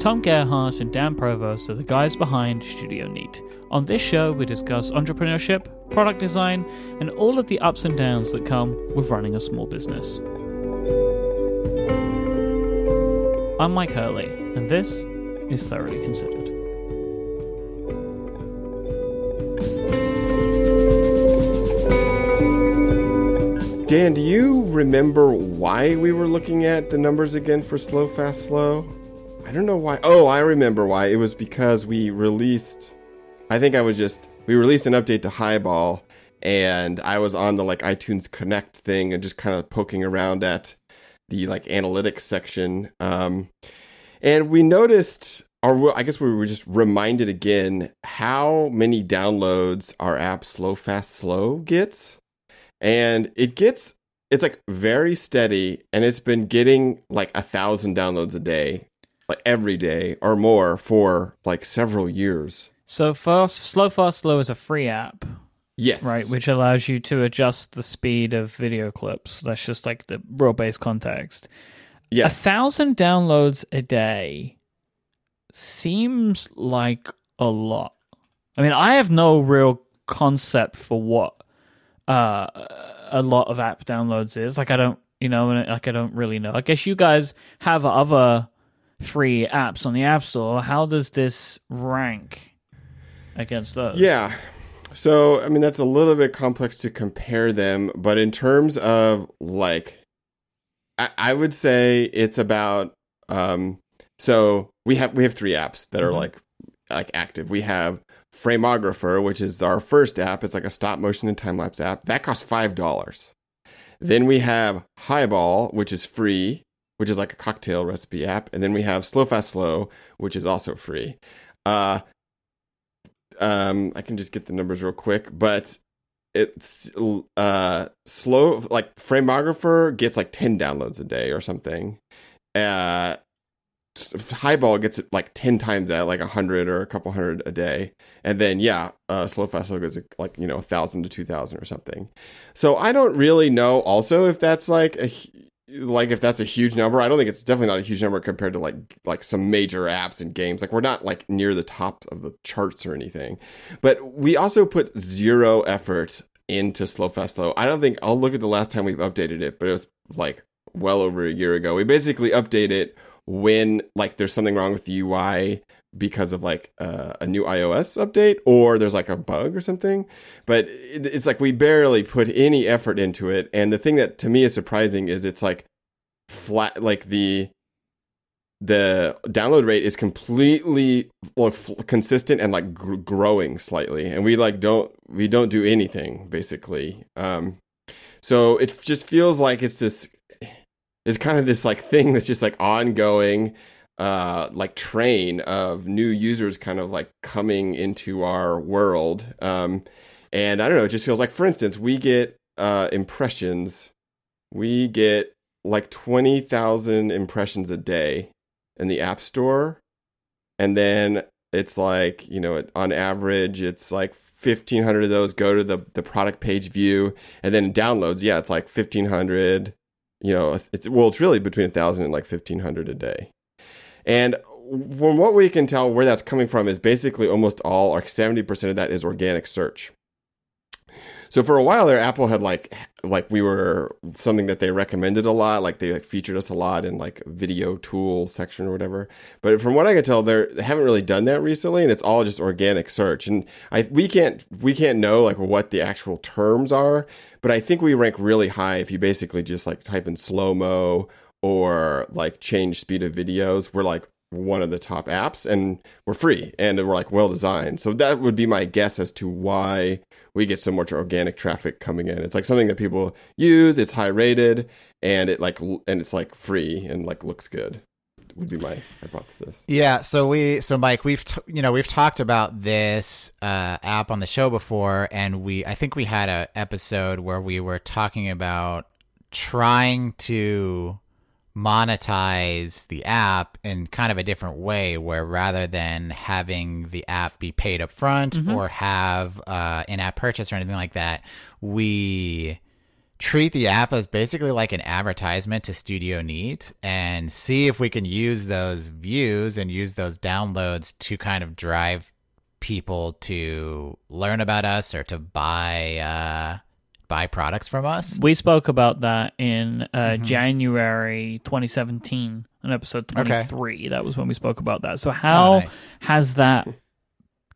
Tom Gerhardt and Dan Provost are the guys behind Studio Neat. On this show, we discuss entrepreneurship, product design, and all of the ups and downs that come with running a small business. I'm Mike Hurley, and this is Thoroughly Considered. Dan, do you remember why we were looking at the numbers again for Slow Fast Slow? I don't know why. Oh, I remember why. It was because we released. I think I was just. We released an update to Highball, and I was on the like iTunes Connect thing and just kind of poking around at the like analytics section. Um, and we noticed, or I guess we were just reminded again, how many downloads our app Slow Fast Slow gets and it gets it's like very steady and it's been getting like a thousand downloads a day like every day or more for like several years So, fast, Slow Fast Slow is a free app, yes right, which allows you to adjust the speed of video clips. That's just like the raw base context. A thousand downloads a day seems like a lot. I mean, I have no real concept for what uh, a lot of app downloads is. Like, I don't, you know, like I don't really know. I guess you guys have other free apps on the App Store. How does this rank against those? yeah so i mean that's a little bit complex to compare them but in terms of like i, I would say it's about um so we have we have three apps that are Mhm. like like active we have Frameographer, which is our first app. It's like a stop motion and time lapse app. That costs five dollars. Then we have Highball, which is free, which is like a cocktail recipe app, and then we have Slow Fast Slow, which is also free. Uh, um, I can just get the numbers real quick, but it's uh slow like Frameographer gets like ten downloads a day or something. Uh, Highball gets it like 10 times that, like 100 or a couple hundred a day. And then, yeah, uh, Slow Fast Slow gets like, you know, a 1,000 to 2,000 or something. So I don't really know also if that's like a, like if that's a huge number. I don't think it's definitely not a huge number compared to like like some major apps and games. Like we're not like near the top of the charts or anything. But we also put zero effort into Slow Fast Slow. I don't think I'll look at the last time we've updated it, but it was like well over a year ago. We basically update it when like there's something wrong with the UI because of like uh, a new iOS update or there's like a bug or something. But it, it's like we barely put any effort into it. And the thing that to me is surprising is it's like flat, like the the download rate is completely like consistent and like gr- growing slightly and we like don't we don't do anything basically um so it just feels like it's this it's kind of this like thing that's just like ongoing uh like train of new users kind of like coming into our world. Um and i don't know it just feels like for instance we get uh impressions. We get like 20,000 impressions a day in the app store. And then it's like you know on average it's like 1500 of those go to the the product page view. And then downloads yeah it's like 1500 you know it's well it's really between a 1000 and like 1500 a day and from what we can tell where that's coming from is basically almost all like 70% of that is organic search. So for a while there apple had like like we were something that they recommended a lot like they like featured us a lot in like video tools section or whatever. But from what i can tell they're, they haven't really done that recently and it's all just organic search. And i we can't we can't know like what the actual terms are but i think we rank really high if you basically just like type in slow mo or like change speed of videos we're like one of the top apps and we're free and we're like well designed so that would be my guess as to why we get so much organic traffic coming in. It's like something that people use it's high rated and it like and it's like free and like looks good would be my hypothesis. Yeah, so we so Mike, we've t- you know we've talked about this uh, app on the show before, and we I think we had a episode where we were talking about trying to monetize the app in kind of a different way, where rather than having the app be paid up front or have uh, in-app purchase or anything like that, we treat the app as basically like an advertisement to Studio Neat and see if we can use those views and use those downloads to kind of drive people to learn about us or to buy uh, buy products from us. We spoke about that in uh, Mm-hmm. January 2017, on episode Okay. 23. That was when we spoke about that. So how Oh, nice. has that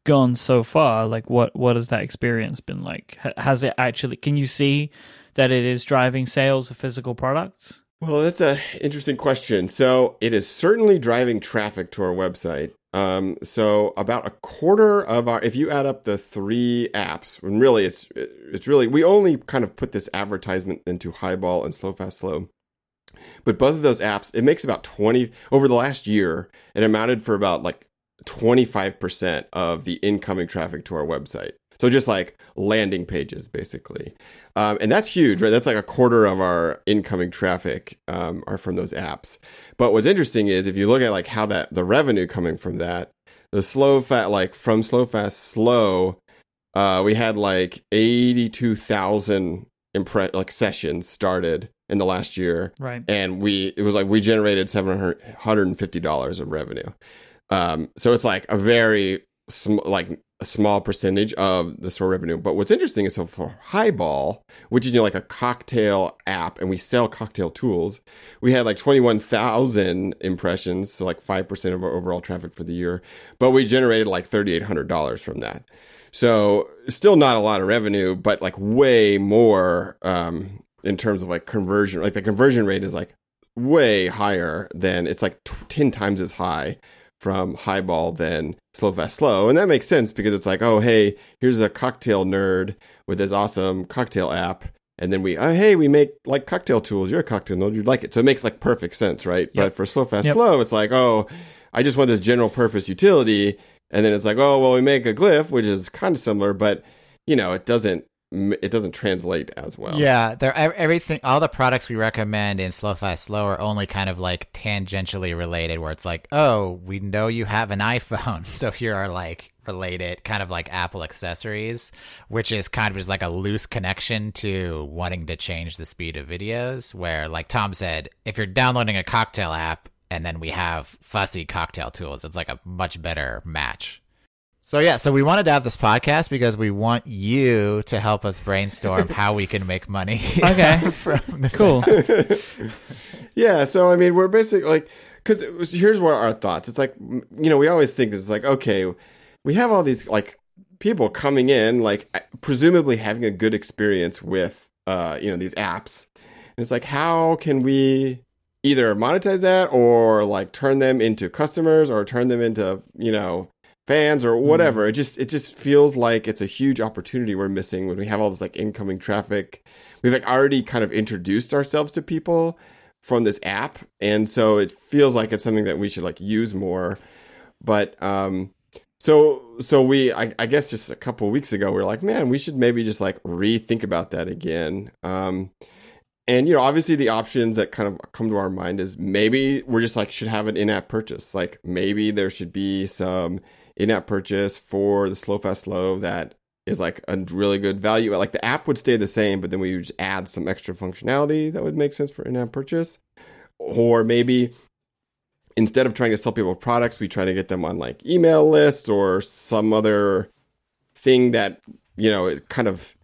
gone so far? Like, what what has that experience been like? Has it actually? Can you see that it is driving sales of physical products? Well, that's a interesting question. So it is certainly driving traffic to our website. Um, so about a quarter of our, if you add up the three apps, and really it's it's really we only kind of put this advertisement into Highball and Slow Fast Slow, but both of those apps it makes about twenty over the last year. It amounted for about like twenty five percent of the incoming traffic to our website. So just like landing pages, basically. Um, and that's huge, right? That's like a quarter of our incoming traffic um, are from those apps. But what's interesting is if you look at like how that the revenue coming from that, the slow fat like from slow fast slow, uh, we had like eighty two thousand impre- like sessions started in the last year, Right. and we it was like we generated seven hundred and fifty dollars of revenue. Um, so it's like a very sm- like a small percentage of the store revenue. But what's interesting is so for Highball, which is you know, like a cocktail app, and we sell cocktail tools, we had like twenty one thousand impressions, so like five percent of our overall traffic for the year. But we generated like thirty eight hundred dollars from that. So still not a lot of revenue, but like way more um, in terms of like conversion. Like the conversion rate is like way higher than it's like t- 10 times as high from highball than slow fast slow and that makes sense because it's like oh hey here's a cocktail nerd with this awesome cocktail app. And then we oh hey we make like cocktail tools. You're a cocktail nerd. You'd like it. So it makes like perfect sense right? Yep. but for slow fast Yep. slow it's like oh i just want this general purpose utility. And then it's like oh well we make a Glif which is kind of similar but you know it doesn't it doesn't translate as well Yeah, they're everything. All the products we recommend in Slow Fast Slow are only kind of like tangentially related, where it's like, oh, we know you have an iPhone, so here are like related, kind of like Apple accessories, which is kind of just like a loose connection to wanting to change the speed of videos. Where, like Tom said, if you're downloading a cocktail app and then we have fussy cocktail tools, it's like a much better match. So yeah, so we wanted to have this podcast because we want you to help us brainstorm how we can make money. Okay. from this. Cool. Yeah, so I mean, we're basically like, because here's what our thoughts. It's like, you know, we always think it's like, okay, we have all these like people coming in, like presumably having a good experience with, uh, you know, these apps, and it's like, how can we either monetize that or like turn them into customers or turn them into, you know, fans or whatever. It just it just feels like it's a huge opportunity we're missing when we have all this like incoming traffic. We've like already kind of introduced ourselves to people from this app and so it feels like it's something that we should like use more but um so so we I, I guess just a couple of weeks ago we are like man we should maybe just like rethink about that again um and you know obviously the options that kind of come to our mind is maybe we're just like should have an in-app purchase like maybe there should be some in-app purchase for the slow fast slow that is like a really good value. Like the app would stay the same but then we would just add some extra functionality that would make sense for in-app purchase. Or maybe instead of trying to sell people products we try to get them on like email lists or some other thing that you know it kind of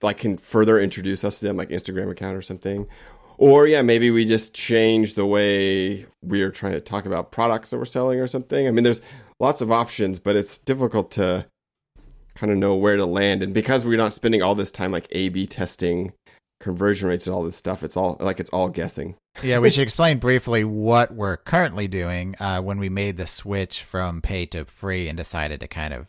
like can further introduce us to them like instagram account or something. Or yeah maybe we just change the way we're trying to talk about products that we're selling or something. I mean there's lots of options but it's difficult to kind of know where to land and because we're not spending all this time like a b testing conversion rates and all this stuff it's all like it's all guessing Yeah, we should explain briefly what we're currently doing uh, when we made the switch from pay to free and decided to kind of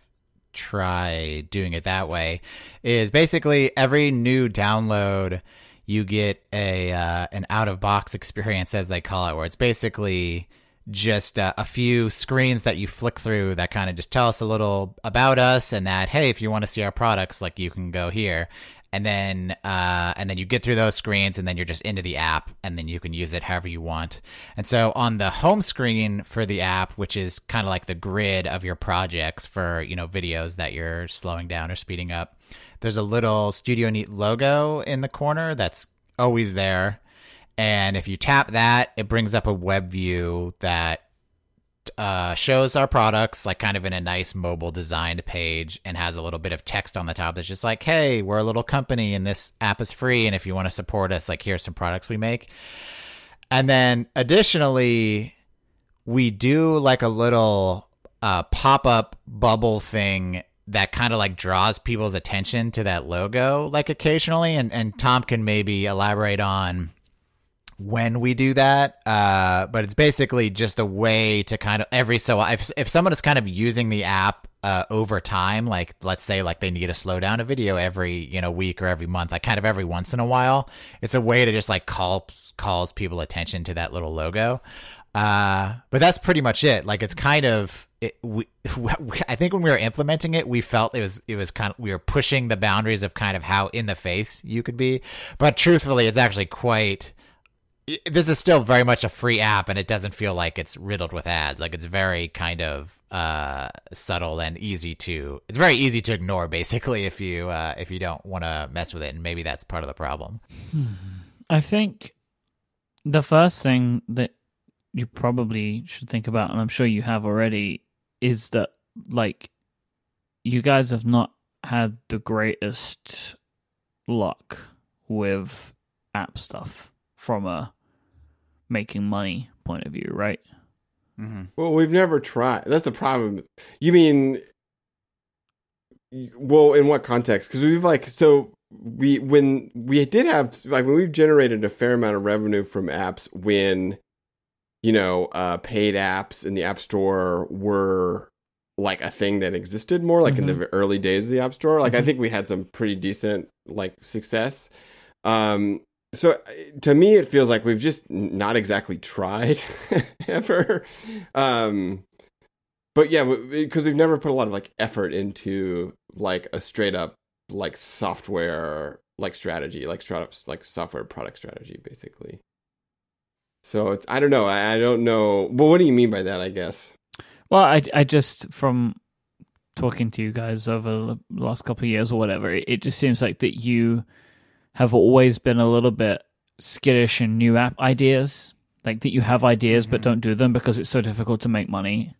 try doing it that way. Is basically every new download you get a uh, an out of box experience, as they call it, where it's basically just uh, a few screens that you flick through that kind of just tell us a little about us and that hey if you want to see our products like you can go here and then uh, and then you get through those screens and then you're just into the app and then you can use it however you want and so on the home screen for the app which is kind of like the grid of your projects for you know videos that you're slowing down or speeding up there's a little studio neat logo in the corner that's always there. And if you tap that, it brings up a web view that uh, shows our products like kind of in a nice mobile designed page and has a little bit of text on the top that's just like, hey, we're a little company and this app is free. And if you want to support us, like, here's some products we make. And then additionally, we do like a little uh, pop up bubble thing that kind of like draws people's attention to that logo like occasionally and and Tom can maybe elaborate on when we do that uh, but it's basically just a way to kind of every so if if someone is kind of using the app uh, over time like let's say like they need to slow down a video every you know week or every month like kind of every once in a while it's a way to just like call calls people attention to that little logo uh, but that's pretty much it. Like it's kind of it, we, I think when we were implementing it, we felt it was it was kind of we were pushing the boundaries of kind of how in the face you could be. But truthfully, it's actually quite. This is still very much a free app, and it doesn't feel like it's riddled with ads. Like it's very kind of uh, subtle and easy to. It's very easy to ignore, basically, if you uh, if you don't want to mess with it, and maybe that's part of the problem. I think the first thing that you probably should think about, and I'm sure you have already, is that like you guys have not had the greatest luck with app stuff from a making money point of view, right? Mm-hmm. Well, we've never tried. That's the problem. You mean, well, in what context? Because we've like so we when we did have like when we've generated a fair amount of revenue from apps when you know, uh, paid apps in the App Store were like a thing that existed more, like mm-hmm. in the mm-hmm. early days of the App Store. Like mm-hmm. I think we had some pretty decent like success. Um, so uh, to me, it feels like we've just not exactly tried ever. Um, but yeah, because we've never put a lot of like effort into like a straight up like software like strategy, like startups, like software product strategy, basically. So it's I don't know. I, I don't know. But what do you mean by that? I guess. Well, I I just from talking to you guys over the last couple of years or whatever, it, it just seems like that you have always been a little bit skittish in new app ideas. Like that you have ideas mm-hmm. but don't do them because it's so difficult to make money.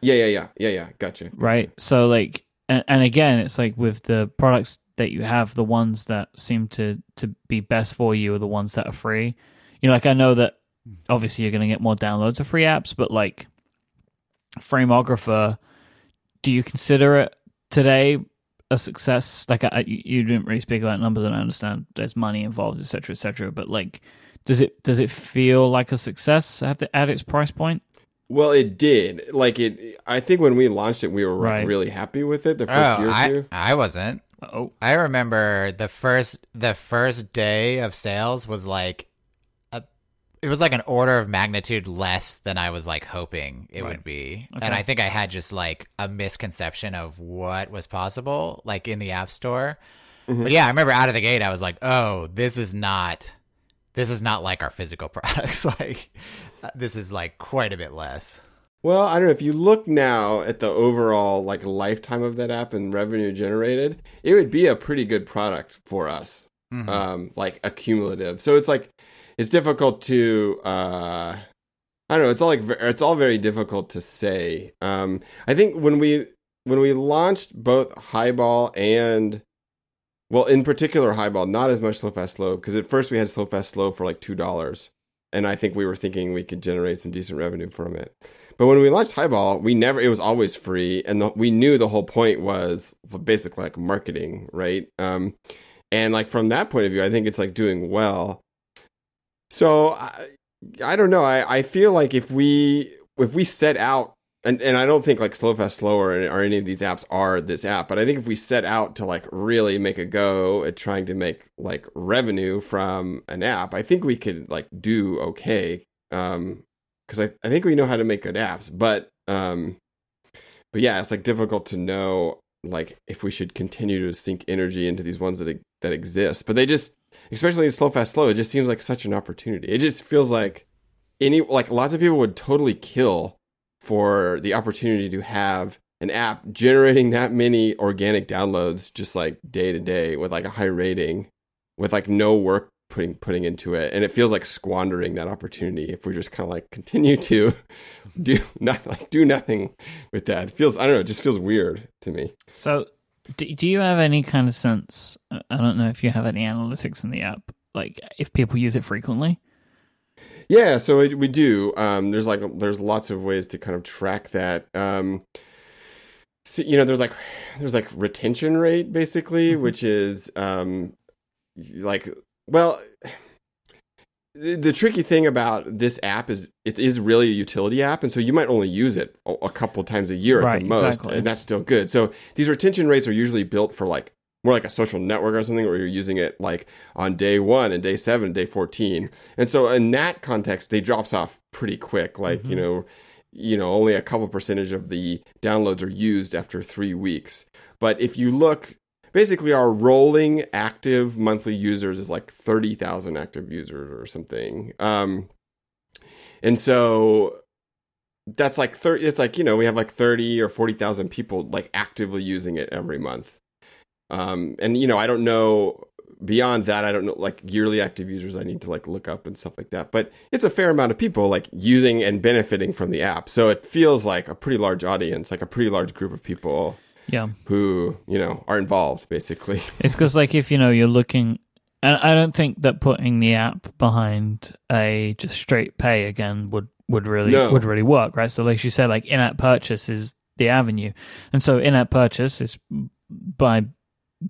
Yeah, yeah, yeah, yeah, yeah. Gotcha. Right. So like, and, and again, it's like with the products that you have, the ones that seem to to be best for you are the ones that are free. You know, like I know that obviously you're going to get more downloads of free apps, but like Frameographer, do you consider it today a success? Like I, you didn't really speak about numbers, and I understand there's money involved, etc., etc. But like, does it does it feel like a success at, the, at its price point? Well, it did. Like it, I think when we launched it, we were right. really happy with it the first oh, year or I, two. I wasn't. Oh, I remember the first the first day of sales was like it was like an order of magnitude less than I was like hoping it right. would be. Okay. And I think I had just like a misconception of what was possible like in the App Store. Mm-hmm. But yeah, I remember out of the gate I was like, "Oh, this is not this is not like our physical products. like this is like quite a bit less." Well, I don't know if you look now at the overall like lifetime of that app and revenue generated, it would be a pretty good product for us. Mm-hmm. Um like accumulative. So it's like it's difficult to uh I don't know. It's all like it's all very difficult to say. Um, I think when we when we launched both Highball and well, in particular Highball, not as much Slow Fast Slow because at first we had Slow Fast Slow for like two dollars, and I think we were thinking we could generate some decent revenue from it. But when we launched Highball, we never it was always free, and the, we knew the whole point was basically like marketing, right? Um, and like from that point of view, I think it's like doing well. So I, I don't know. I, I feel like if we if we set out and, and I don't think like Slow Fast Slower or any of these apps are this app, but I think if we set out to like really make a go at trying to make like revenue from an app, I think we could like do okay. Um, because I, I think we know how to make good apps, but um, but yeah, it's like difficult to know like if we should continue to sink energy into these ones that that exist, but they just especially in slow fast slow it just seems like such an opportunity. It just feels like any like lots of people would totally kill for the opportunity to have an app generating that many organic downloads just like day to day with like a high rating with like no work putting putting into it, and it feels like squandering that opportunity if we just kind of like continue to do not like do nothing with that. It feels I don't know, it just feels weird to me. So, do, do you have any kind of sense? I don't know if you have any analytics in the app, like if people use it frequently. Yeah, so it, we do. Um, there's like there's lots of ways to kind of track that. Um, so you know, there's like there's like retention rate basically, mm-hmm. which is um, like well. The, the tricky thing about this app is it is really a utility app, and so you might only use it a, a couple times a year right, at the most, exactly. and that's still good. So these retention rates are usually built for like more like a social network or something where you're using it like on day one and day seven and day 14 and so in that context they drops off pretty quick like mm-hmm. you know you know only a couple percentage of the downloads are used after three weeks but if you look basically our rolling active monthly users is like 30000 active users or something um and so that's like 30 it's like you know we have like 30 or 40,000 people like actively using it every month um, and you know, I don't know beyond that. I don't know like yearly active users. I need to like look up and stuff like that. But it's a fair amount of people like using and benefiting from the app. So it feels like a pretty large audience, like a pretty large group of people. Yeah. Who you know are involved basically. It's because like if you know you're looking. And I don't think that putting the app behind a just straight pay again would would really No. would really work, right? So like you said, like in-app purchase is the avenue, and so in-app purchase is by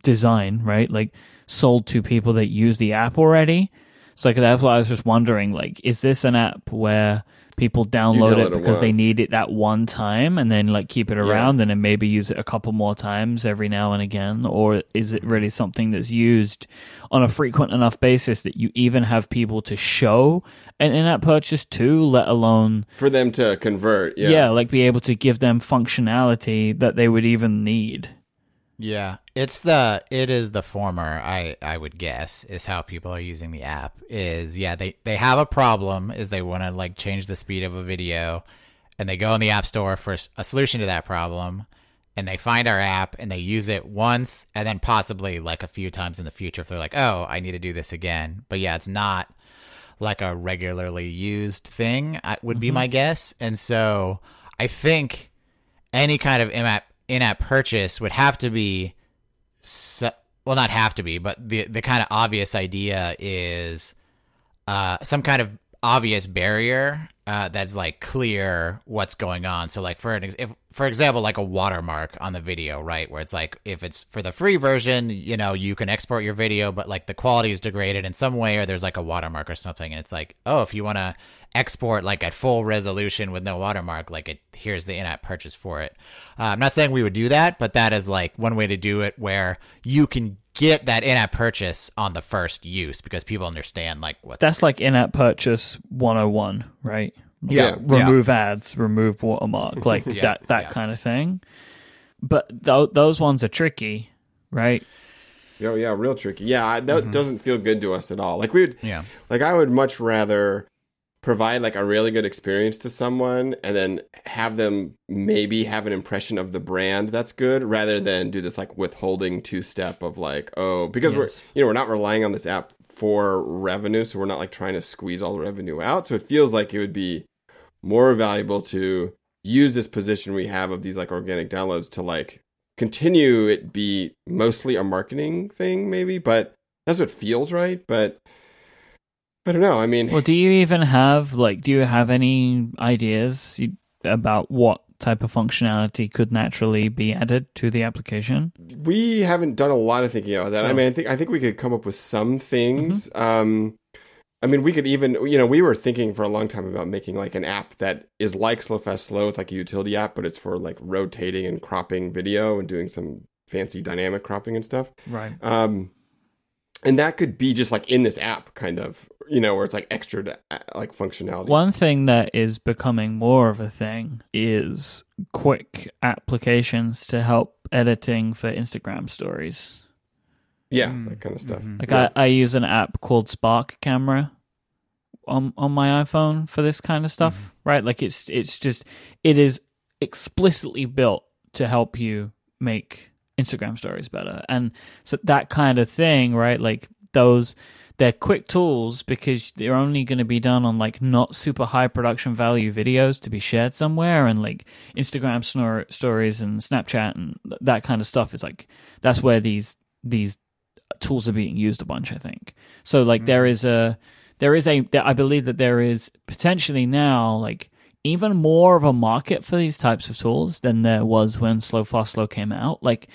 design, right? Like sold to people that use the app already. So like that's why I was just wondering, like, is this an app where people download download it it because they need it that one time and then like keep it around and then maybe use it a couple more times every now and again? Or is it really something that's used on a frequent enough basis that you even have people to show an in-app purchase to, let alone for them to convert. Yeah. yeah, like be able to give them functionality that they would even need. Yeah, it's the it is the former. I I would guess is how people are using the app. Is yeah they they have a problem. Is they want to like change the speed of a video, and they go in the app store for a solution to that problem, and they find our app and they use it once and then possibly like a few times in the future if they're like oh I need to do this again. But yeah, it's not like a regularly used thing. I- Would be mm-hmm. my guess, and so I think any kind of in-app in-app purchase would have to be so, well not have to be but the the kind of obvious idea is uh some kind of obvious barrier uh, that's like clear what's going on. So like for an ex- if for example like a watermark on the video, right, where it's like if it's for the free version, you know, you can export your video, but like the quality is degraded in some way, or there's like a watermark or something, and it's like oh, if you want to export like at full resolution with no watermark, like it here's the in-app purchase for it. Uh, I'm not saying we would do that, but that is like one way to do it where you can get that in-app purchase on the first use because people understand like what That's like in-app purchase 101, right? Yeah, remove ads, remove watermark, like Yeah, that that yeah. kind of thing. But th- those ones are tricky, right? Oh yeah, real tricky. Yeah, I- that mm-hmm. doesn't feel good to us at all. Like we would, Yeah. like I would much rather provide like a really good experience to someone and then have them maybe have an impression of the brand that's good rather mm-hmm. than do this like withholding two step of like oh because Yes. we're you know we're not relying on this app for revenue so we're not like trying to squeeze all the revenue out. So it feels like it would be more valuable to use this position we have of these like organic downloads to like continue it be mostly a marketing thing maybe but that's what feels right. But i don't know i mean Well, do you even have like do you have any ideas about what type of functionality could naturally be added to the application? we haven't done a lot of thinking about that. I mean, I think I think we could come up with some things. Um, I mean, we could even you know we were thinking for a long time about making like an app that is like Slow Fast Slow. It's like a utility app, but it's for like rotating and cropping video and doing some fancy dynamic cropping and stuff. Right. Um, and that could be just like in this app, kind of you know, where it's like extra uh, like functionality. One thing that is becoming more of a thing is quick applications to help editing for Instagram stories. yeah, Mm, that kind of stuff. mhm. Like Yeah. I, I use an app called Spark Camera on on my iPhone for this kind of stuff, right? Like it's it's just it is explicitly built to help you make Instagram stories better. And so that kind of thing, right? Like those they're quick tools because they're only going to be done on like not super high production value videos to be shared somewhere and like Instagram snor- stories and Snapchat and th- that kind of stuff is like that's where these these tools are being used a bunch I think. So like hmm. there is a there is a I believe that there is potentially now like even more of a market for these types of tools than there was when Slow Fast Slow came out. Like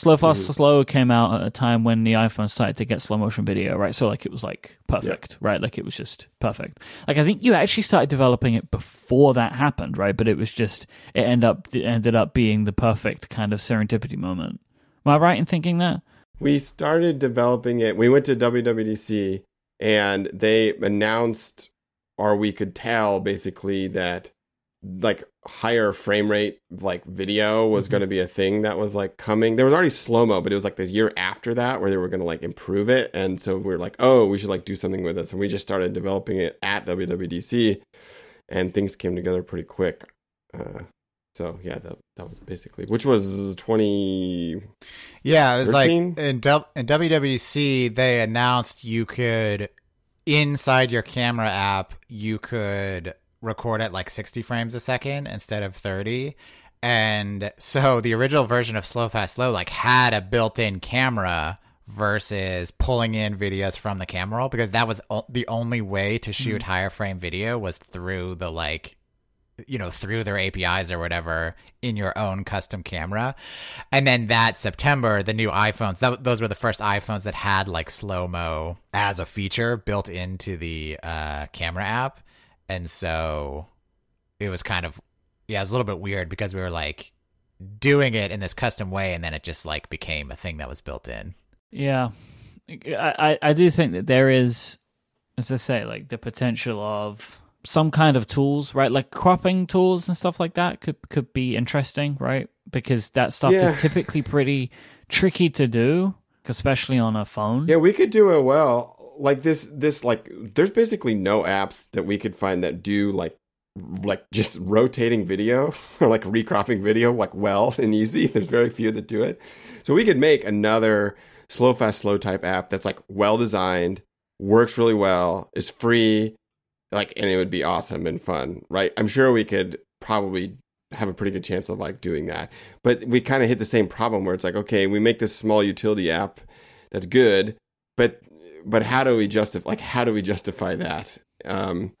Slow mhm. Fast Slow came out at a time when the iPhone started to get slow motion video, right? So like it was like perfect, right? Like it was just perfect. Like I think you actually started developing it before that happened, right? But it was just it ended up it ended up being the perfect kind of serendipity moment. Am I right in thinking that? We started developing it. We went to WWDC and they announced, or we could tell basically that like higher frame rate like video was going to be a thing that was like coming. There was already slow mo, but it was like the year after that where they were going to like improve it. And so we're like, oh, we should like do something with this. And we just started developing it at WWDC and things came together pretty quick. Uh, so yeah, that that was basically which was twenty Yeah, it was 13? like in, w- in WWDC they announced you could inside your camera app you could record at like 60 frames a second instead of 30. And so the original version of Slow Fast Slow like had a built-in camera versus pulling in videos from the camera roll because that was o- the only way to shoot higher frame video was through the like you know through their APIs or whatever in your own custom camera. And then that September, the new iPhones, that, those were the first iPhones that had like slow mo as a feature built into the uh, camera app. And so it was kind of, yeah, it was a little bit weird because we were like doing it in this custom way and then it just like became a thing that was built in. Yeah, I, I I do think that there is, as I say, like the potential of some kind of tools, right? Like cropping tools and stuff like that could could be interesting, right? Because that stuff Yeah. is typically pretty tricky to do, especially on a phone. Yeah, we could do it well. Like this, this like there's basically no apps that we could find that do like like just rotating video or like recropping video like well and easy. There's very few that do it. So we could make another slow fast slow type app that's like well designed, works really well, is free, like and it would be awesome and fun, right? I'm sure we could probably have a pretty good chance of like doing that. But we kind of hit the same problem where it's like, okay, we make this small utility app that's good, but but how do we justify like how do we justify that? Um,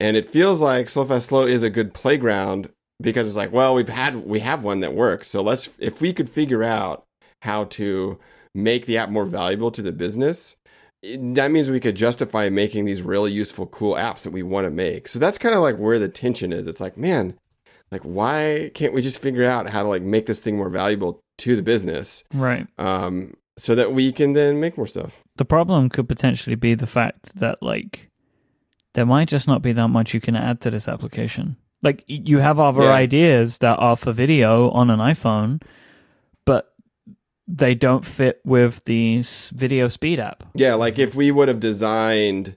and it feels like Slow Fast Slow is a good playground because it's like, well, we've had we have one that works, so let's if we could figure out how to make the app more valuable to the business, that means we could justify making these really useful, cool apps that we want to make. So that's kind of like where the tension is. It's like, man, like why can't we just figure out how to like make this thing more valuable to the business, Right. um, so that we can then make more stuff. The problem could potentially be the fact that like there might just not be that much you can add to this application. Like you have other Yeah. ideas that are for video on an iPhone, but they don't fit with the video speed app. Yeah, like if we would have designed,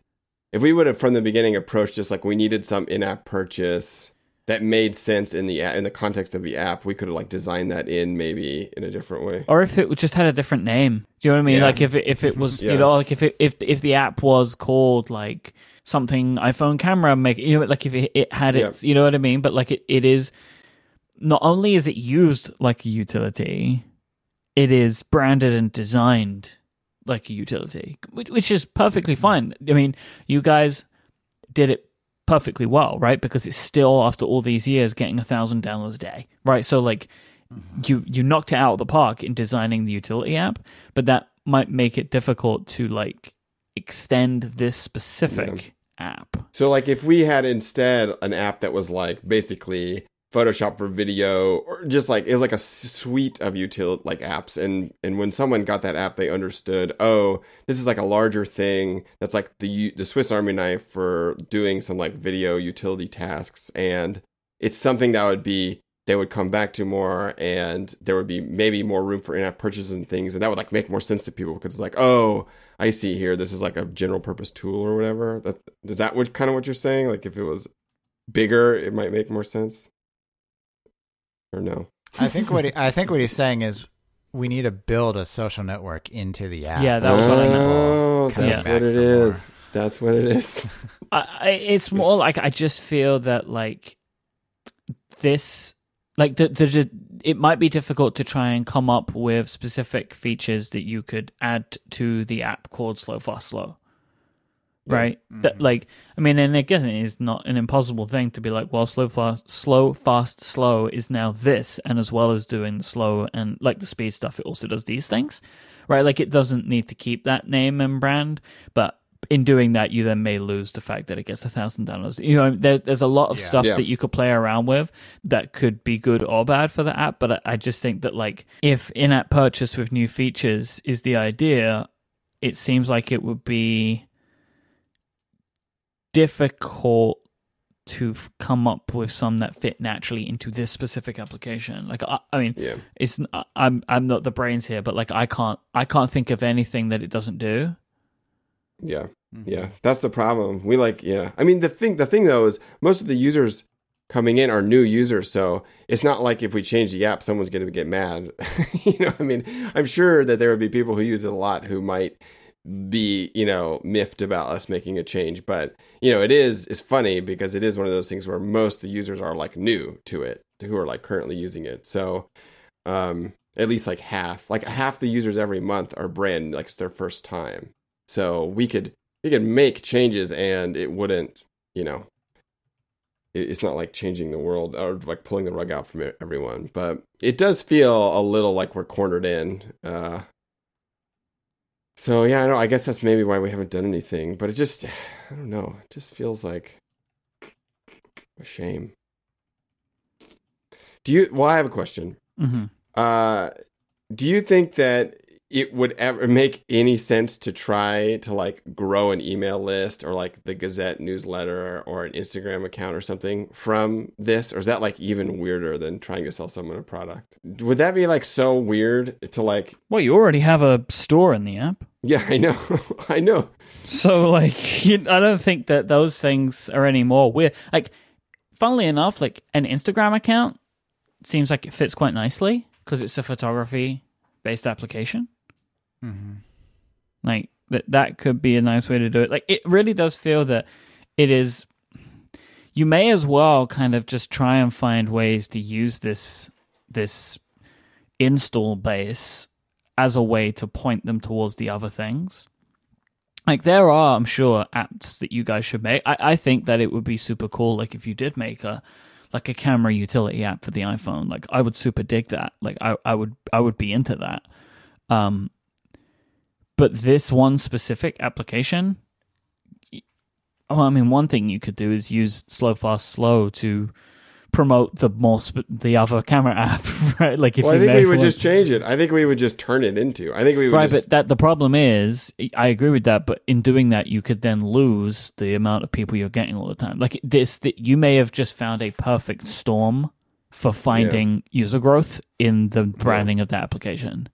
if we would have from the beginning approached just like we needed some in-app purchase that made sense in the in the context of the app, we could have like designed that in maybe in a different way. or if it just had a different name. Do you know what I mean? Yeah. Like if it, if it was Yeah. you know like if it if if the app was called like something iPhone camera make you know like if it, it had Yeah. its you know what I mean? But like it, it is not only is it used like a utility, it is branded and designed like a utility, which, which is perfectly fine. I mean, you guys did it perfectly well, right? Because it's still after all these years getting a thousand downloads a day, right? So like mm-hmm. you you knocked it out of the park in designing the utility app, but that might make it difficult to like extend this specific app. So like if we had instead an app that was like basically Photoshop for video or just like it was like a suite of util like apps. And and when someone got that app they understood oh this is like a larger thing that's like the the Swiss Army knife for doing some like video utility tasks. And it's something that would be they would come back to more and there would be maybe more room for in-app purchases and things. And that would like make more sense to people because it's like oh I see here this is like a general purpose tool or whatever. That is that what kind of what you're saying? Like if it was bigger it might make more sense or no I think what he, I think what he's saying is we need to build a social network into the app. Yeah, that was what I meant. oh That's what it is. more. That's what it is. I, I, it's more like I just feel that like this, like the, the it might be difficult to try and come up with specific features that you could add to the app called Slow Fast Slow. Right, that mm-hmm. like I mean, and again, it is not an impossible thing to be like, well, slow, fast, slow, fast, slow is now this, and as well as doing the slow and like the speed stuff, it also does these things, right? Like it doesn't need to keep that name and brand, but in doing that, you then may lose the fact that it gets a thousand downloads. You know, there's there's a lot of Yeah. stuff Yeah. that you could play around with that could be good or bad for the app. But I, I just think that like if in-app purchase with new features is the idea, it seems like it would be difficult to f- come up with some that fit naturally into this specific application. Like I, I mean, Yeah. it's n- I'm I'm not the brains here, but like I can't I can't think of anything that it doesn't do. Yeah. Mm-hmm. Yeah. That's the problem. We like yeah. I mean the thing the thing though is most of the users coming in are new users, so it's not like if we change the app someone's gonna get mad. you know, I mean, I'm sure that there would be people who use it a lot who might be, you know, miffed about us making a change. But, you know, it is it's funny because it is one of those things where most of the users are like new to it, who are like currently using it. So um at least like half, like half the users every month are brand like it's their first time. So we could we could make changes and it wouldn't, you know, it- it's not like changing the world or like pulling the rug out from everyone. But it does feel a little like we're cornered in. Uh, so yeah, I know. I guess that's maybe why we haven't done anything. But it just, I don't know. It just feels like a shame. Do you? Well, I have a question. hmm Uh, do you think that it would ever make any sense to try to like grow an email list or like the Gazette newsletter or an Instagram account or something from this? Or is that like even weirder than trying to sell someone a product? Would that be like so weird to like, Well, you already have a store in the app. yeah, I know, I know. So, like, you, I don't think that those things are any more weird. Like, funnily enough, like an Instagram account seems like it fits quite nicely because it's a photography based application. Mm-hmm. Like that, that could be a nice way to do it. Like, it really does feel that it is. You may as well kind of just try and find ways to use this this install base as a way to point them towards the other things like there are i'm sure apps that you guys should make I, I think that it would be super cool like if you did make a like a camera utility app for the iphone like i would super dig that like i, I would i would be into that um but this one specific application well i mean one thing you could do is use slow fast slow to promote the more sp- the other camera app right like if Well, I think we would one- just change it. I think we would just turn it into. I think we would right just. but that the problem is i agree with that but in doing that you could then lose the amount of people you're getting all the time like this that you may have just found a perfect storm for finding user growth in the branding of that application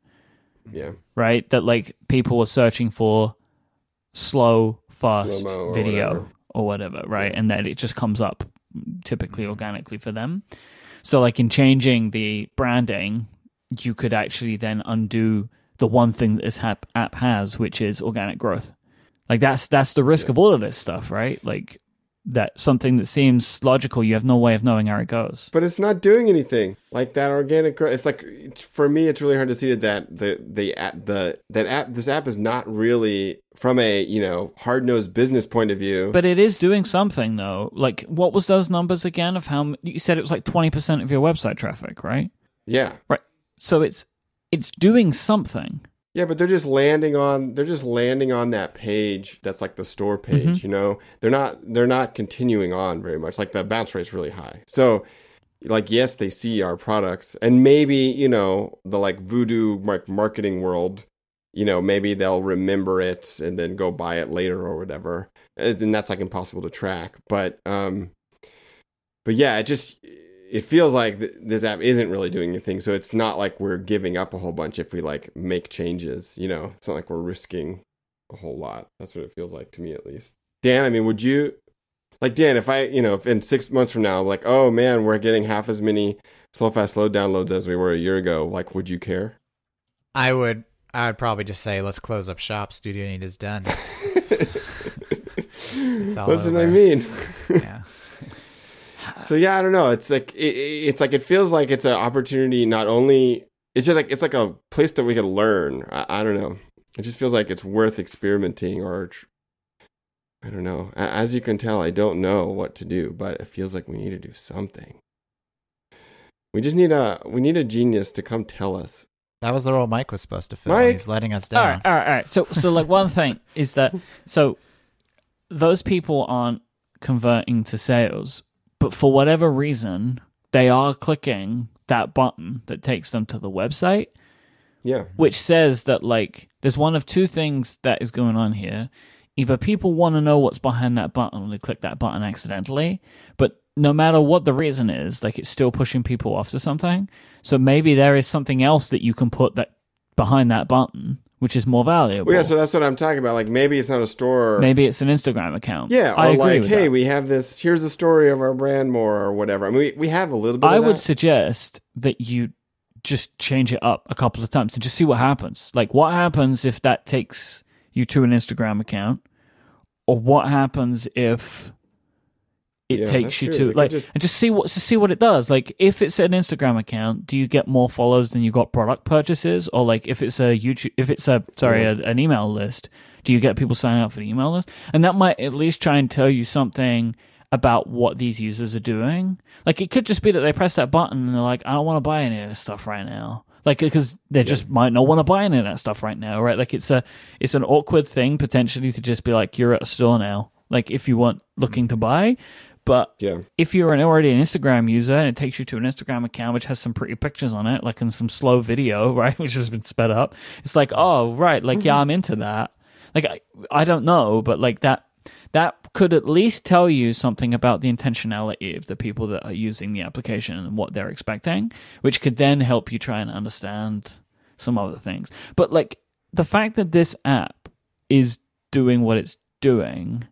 yeah. right? That like people were searching for slow fast Slow-mo or video whatever. or whatever right? And that it just comes up typically mm-hmm. organically for them. So like in changing the branding you could actually then undo the one thing that this app, app has which is organic growth. Like that's that's the risk of all of this stuff right? Like that something that seems logical you have no way of knowing how it goes But it's not doing anything like that organic growth. It's like it's- for me, it's really hard to see that the the app the that app this app is not really from a you know hard nosed business point of view. But it is doing something though. Like, what was those numbers again? Of how you said it was like twenty percent of your website traffic, right? yeah, Right. So it's it's doing something. Yeah, but they're just landing on they're just landing on that page that's like the store page. Mm-hmm. You know, they're not they're not continuing on very much. Like the bounce rate's really high. So. Like yes, they see our products, and maybe you know the like voodoo like marketing world you know, maybe they'll remember it and then go buy it later or whatever. And that's like impossible to track. But um but yeah, it just it feels like th- this app isn't really doing anything. So it's not like we're giving up a whole bunch if we like make changes, you know. It's not like we're risking a whole lot. That's what it feels like to me at least. Dan, I mean, would you like Dan, if I, you know, if in 6 months from now, I'm like, "Oh man, we're getting half as many slow fast slow downloads as we were a year ago." Like, would you care? I would I would probably just say, let's close up shop. Studio Neat is done. That's what I mean. Yeah. So yeah, I don't know. It's like it, it- it's like it feels like it's an opportunity. Not only it's just like it's like a place that we can learn. I, I don't know. It just feels like it's worth experimenting. Or I don't know. As you can tell, I don't know what to do, but it feels like we need to do something. We just need a we need a genius to come tell us. That was the role Myke was supposed to fill. Myke? He's letting us down. right, all right, all right. So, so like one thing is that so those people aren't converting to sales, but for whatever reason, they are clicking that button that takes them to the website, Yeah, which says that like there's one of two things that is going on here. Either people want to know what's behind that button and they click that button accidentally, but no matter what the reason is, like it's still pushing people off to something. So maybe there is something else that you can put that behind that button, which is more valuable. well, yeah. So that's what I'm talking about. Like maybe it's not a store. Maybe it's an Instagram account. Yeah, I or agree like, hey, that. we have this. Here's the story of our brand more, or whatever. I mean, we, we have a little bit. I would suggest that you just change it up a couple of times and just see what happens. Like, what happens if that takes you to an Instagram account, or what happens if it Yeah, takes you true. to Like, like, just- and just see what to see what it does. Like, if it's an Instagram account, do you get more followers than you got product purchases, or like if it's a YouTube, if it's a sorry, a, an email list, do you get people signing up for the email list? And that might at least try and tell you something about what these users are doing. Like it could just be that they press that button and they're like, I don't want to buy any of this stuff right now. Like because they just might not want to buy any of that stuff right now, right? Like it's a it's an awkward thing potentially to just be like, you're at a store now. Like if you weren't looking to buy, but Yeah. if you're an, already an Instagram user and it takes you to an Instagram account which has some pretty pictures on it, like and some slow video, right, which has been sped up, it's like, oh, right, like yeah, mm-hmm. I'm into that. Like I, I don't know, but like that that could at least tell you something about the intentionality of the people that are using the application and what they're expecting, which could then help you try and understand some other things. But like the fact that this app is doing what it's doing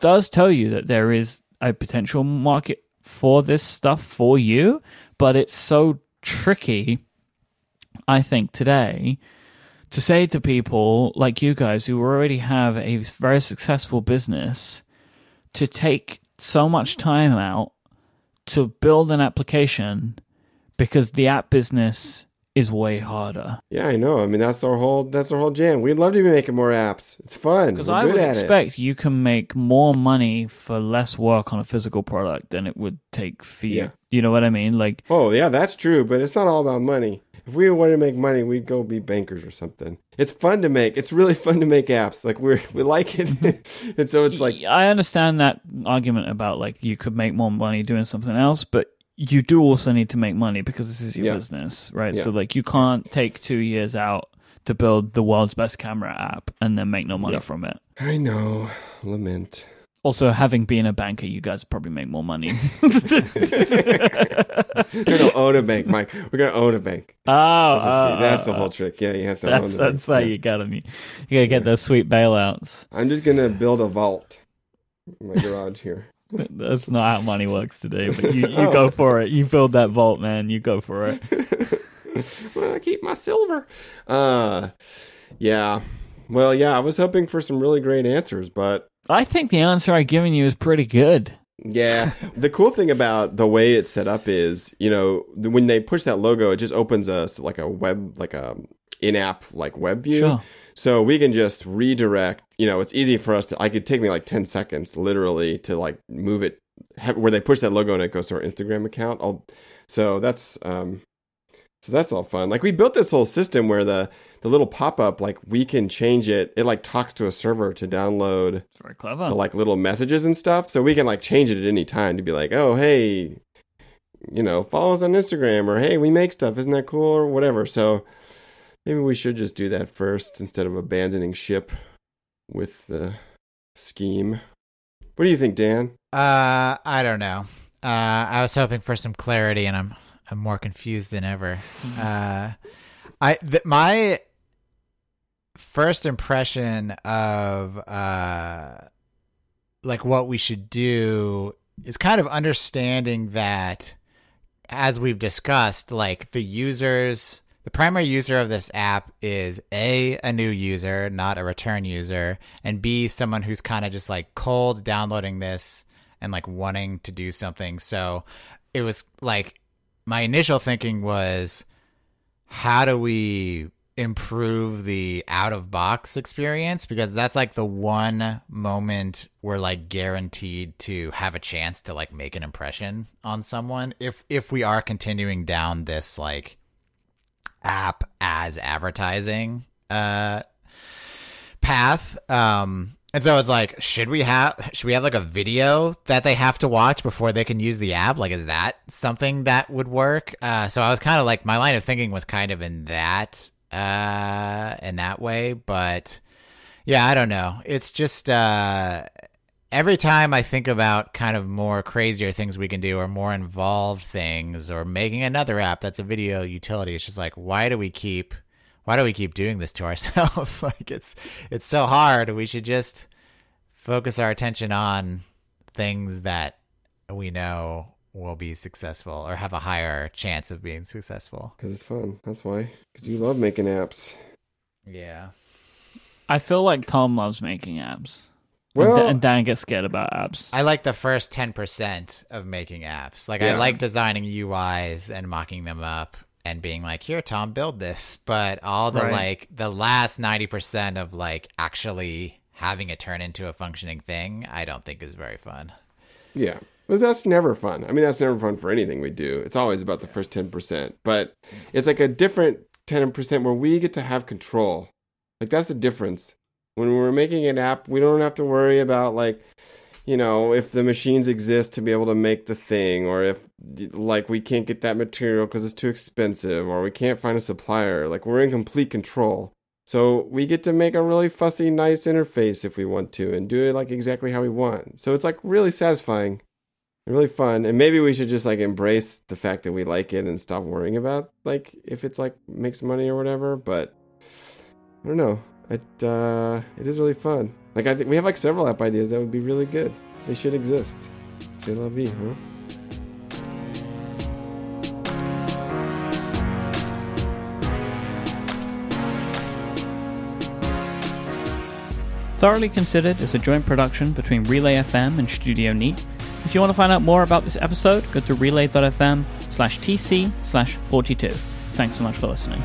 does tell you that there is a potential market for this stuff for you, but it's so tricky, I think, today to say to people like you guys who already have a very successful business to take so much time out to build an application because the app business is way harder. Yeah, I know. I mean, that's our whole that's our whole jam. We'd love to be making more apps. It's fun. Because I would at it. expect you can make more money for less work on a physical product than it would take for you. Yeah. You know what I mean? Like, Oh yeah, that's true. But it's not all about money. If we wanted to make money, we'd go be bankers or something. It's fun to make. It's really fun to make apps. Like we're we like it, and so it's like I understand that argument about like you could make more money doing something else, but you do also need to make money because this is your Yeah. business, right? Yeah. So like you can't take two years out to build the world's best camera app and then make no money Yeah. from it. I know. Lament. Also, having been a banker, you guys probably make more money. We're gonna own a bank, Myke. We're gonna own a bank. Oh, That's, the- oh, that's the oh. whole trick. Yeah, you have to That's that's how. You got them. You gotta get those sweet bailouts. I'm just gonna build a vault in my garage here. That's not how money works today. But you, you Oh. go for it. You build that vault, man. You go for it. well, I keep my silver. Uh, yeah. Well, yeah. I was hoping for some really great answers, but I think the answer I've given you is pretty good. yeah. the cool thing about the way it's set up is, you know, when they push that logo, it just opens us like a web, like a in-app like web view. Sure. So we can just redirect. You know, it's easy for us to. I could take me like ten seconds, literally, to like move it have, where they push that logo and it goes to our Instagram account. I'll, so that's um, so that's all fun. Like we built this whole system where the the little pop up, like we can change it. It like talks to a server to download It's very clever. the like little messages and stuff. So we can like change it at any time to be like, oh hey, you know, follow us on Instagram or hey, we make stuff. Isn't that cool or whatever? So maybe we should just do that first instead of abandoning ship with the scheme. What do you think, Dan? Uh, I don't know. Uh, I was hoping for some clarity, and I'm I'm more confused than ever. Uh, I th- my first impression of uh, like what we should do is kind of understanding that, as we've discussed, like the users the primary user of this app is A, a new user, not a return user, and B, someone who's kind of just like cold downloading this and like wanting to do something. So it was like my initial thinking was how do we improve the out of box experience because that's like the one moment we're like guaranteed to have a chance to like make an impression on someone if if we are continuing down this like app as advertising uh path um and so it's like should we have should we have like a video that they have to watch before they can use the app like is that something that would work uh so i was kind of like my line of thinking was kind of in that uh, in that way. But yeah, I don't know. It's just uh, every time I think about kind of more crazier things we can do or more involved things or making another app that's a video utility, it's just like why do we keep why do we keep doing this to ourselves? like it's it's so hard. We should just focus our attention on things that we know will be successful or have a higher chance of being successful. Because it's fun. That's why. Because you love making apps. Yeah. I feel like Tom loves making apps. Well, and, and Dan gets scared about apps. I like the first 10% of making apps. Like, I like designing UIs and mocking them up and being like, here, Tom, build this. But all the, Right. like, the last 90% of, like, actually having it turn into a functioning thing, I don't think is very fun. Yeah. But that's never fun. I mean, that's never fun for anything we do. It's always about the first 10%. But it's like a different 10% where we get to have control. Like, that's the difference. When we're making an app, we don't have to worry about, like, you know, if the machines exist to be able to make the thing, or if, like, we can't get that material because it's too expensive, or we can't find a supplier. Like, we're in complete control. So we get to make a really fussy, nice interface if we want to and do it like exactly how we want. So it's like really satisfying and really fun. And maybe we should just like embrace the fact that we like it and stop worrying about like if it's like makes money or whatever. But I don't know. It uh, it is really fun. Like I think we have like several app ideas that would be really good. They should exist. C'est la vie, huh? Thoroughly Considered is a joint production between Relay FM and Studio Neat. If you want to find out more about this episode, go to relay.fm slash tc slash 42. Thanks so much for listening.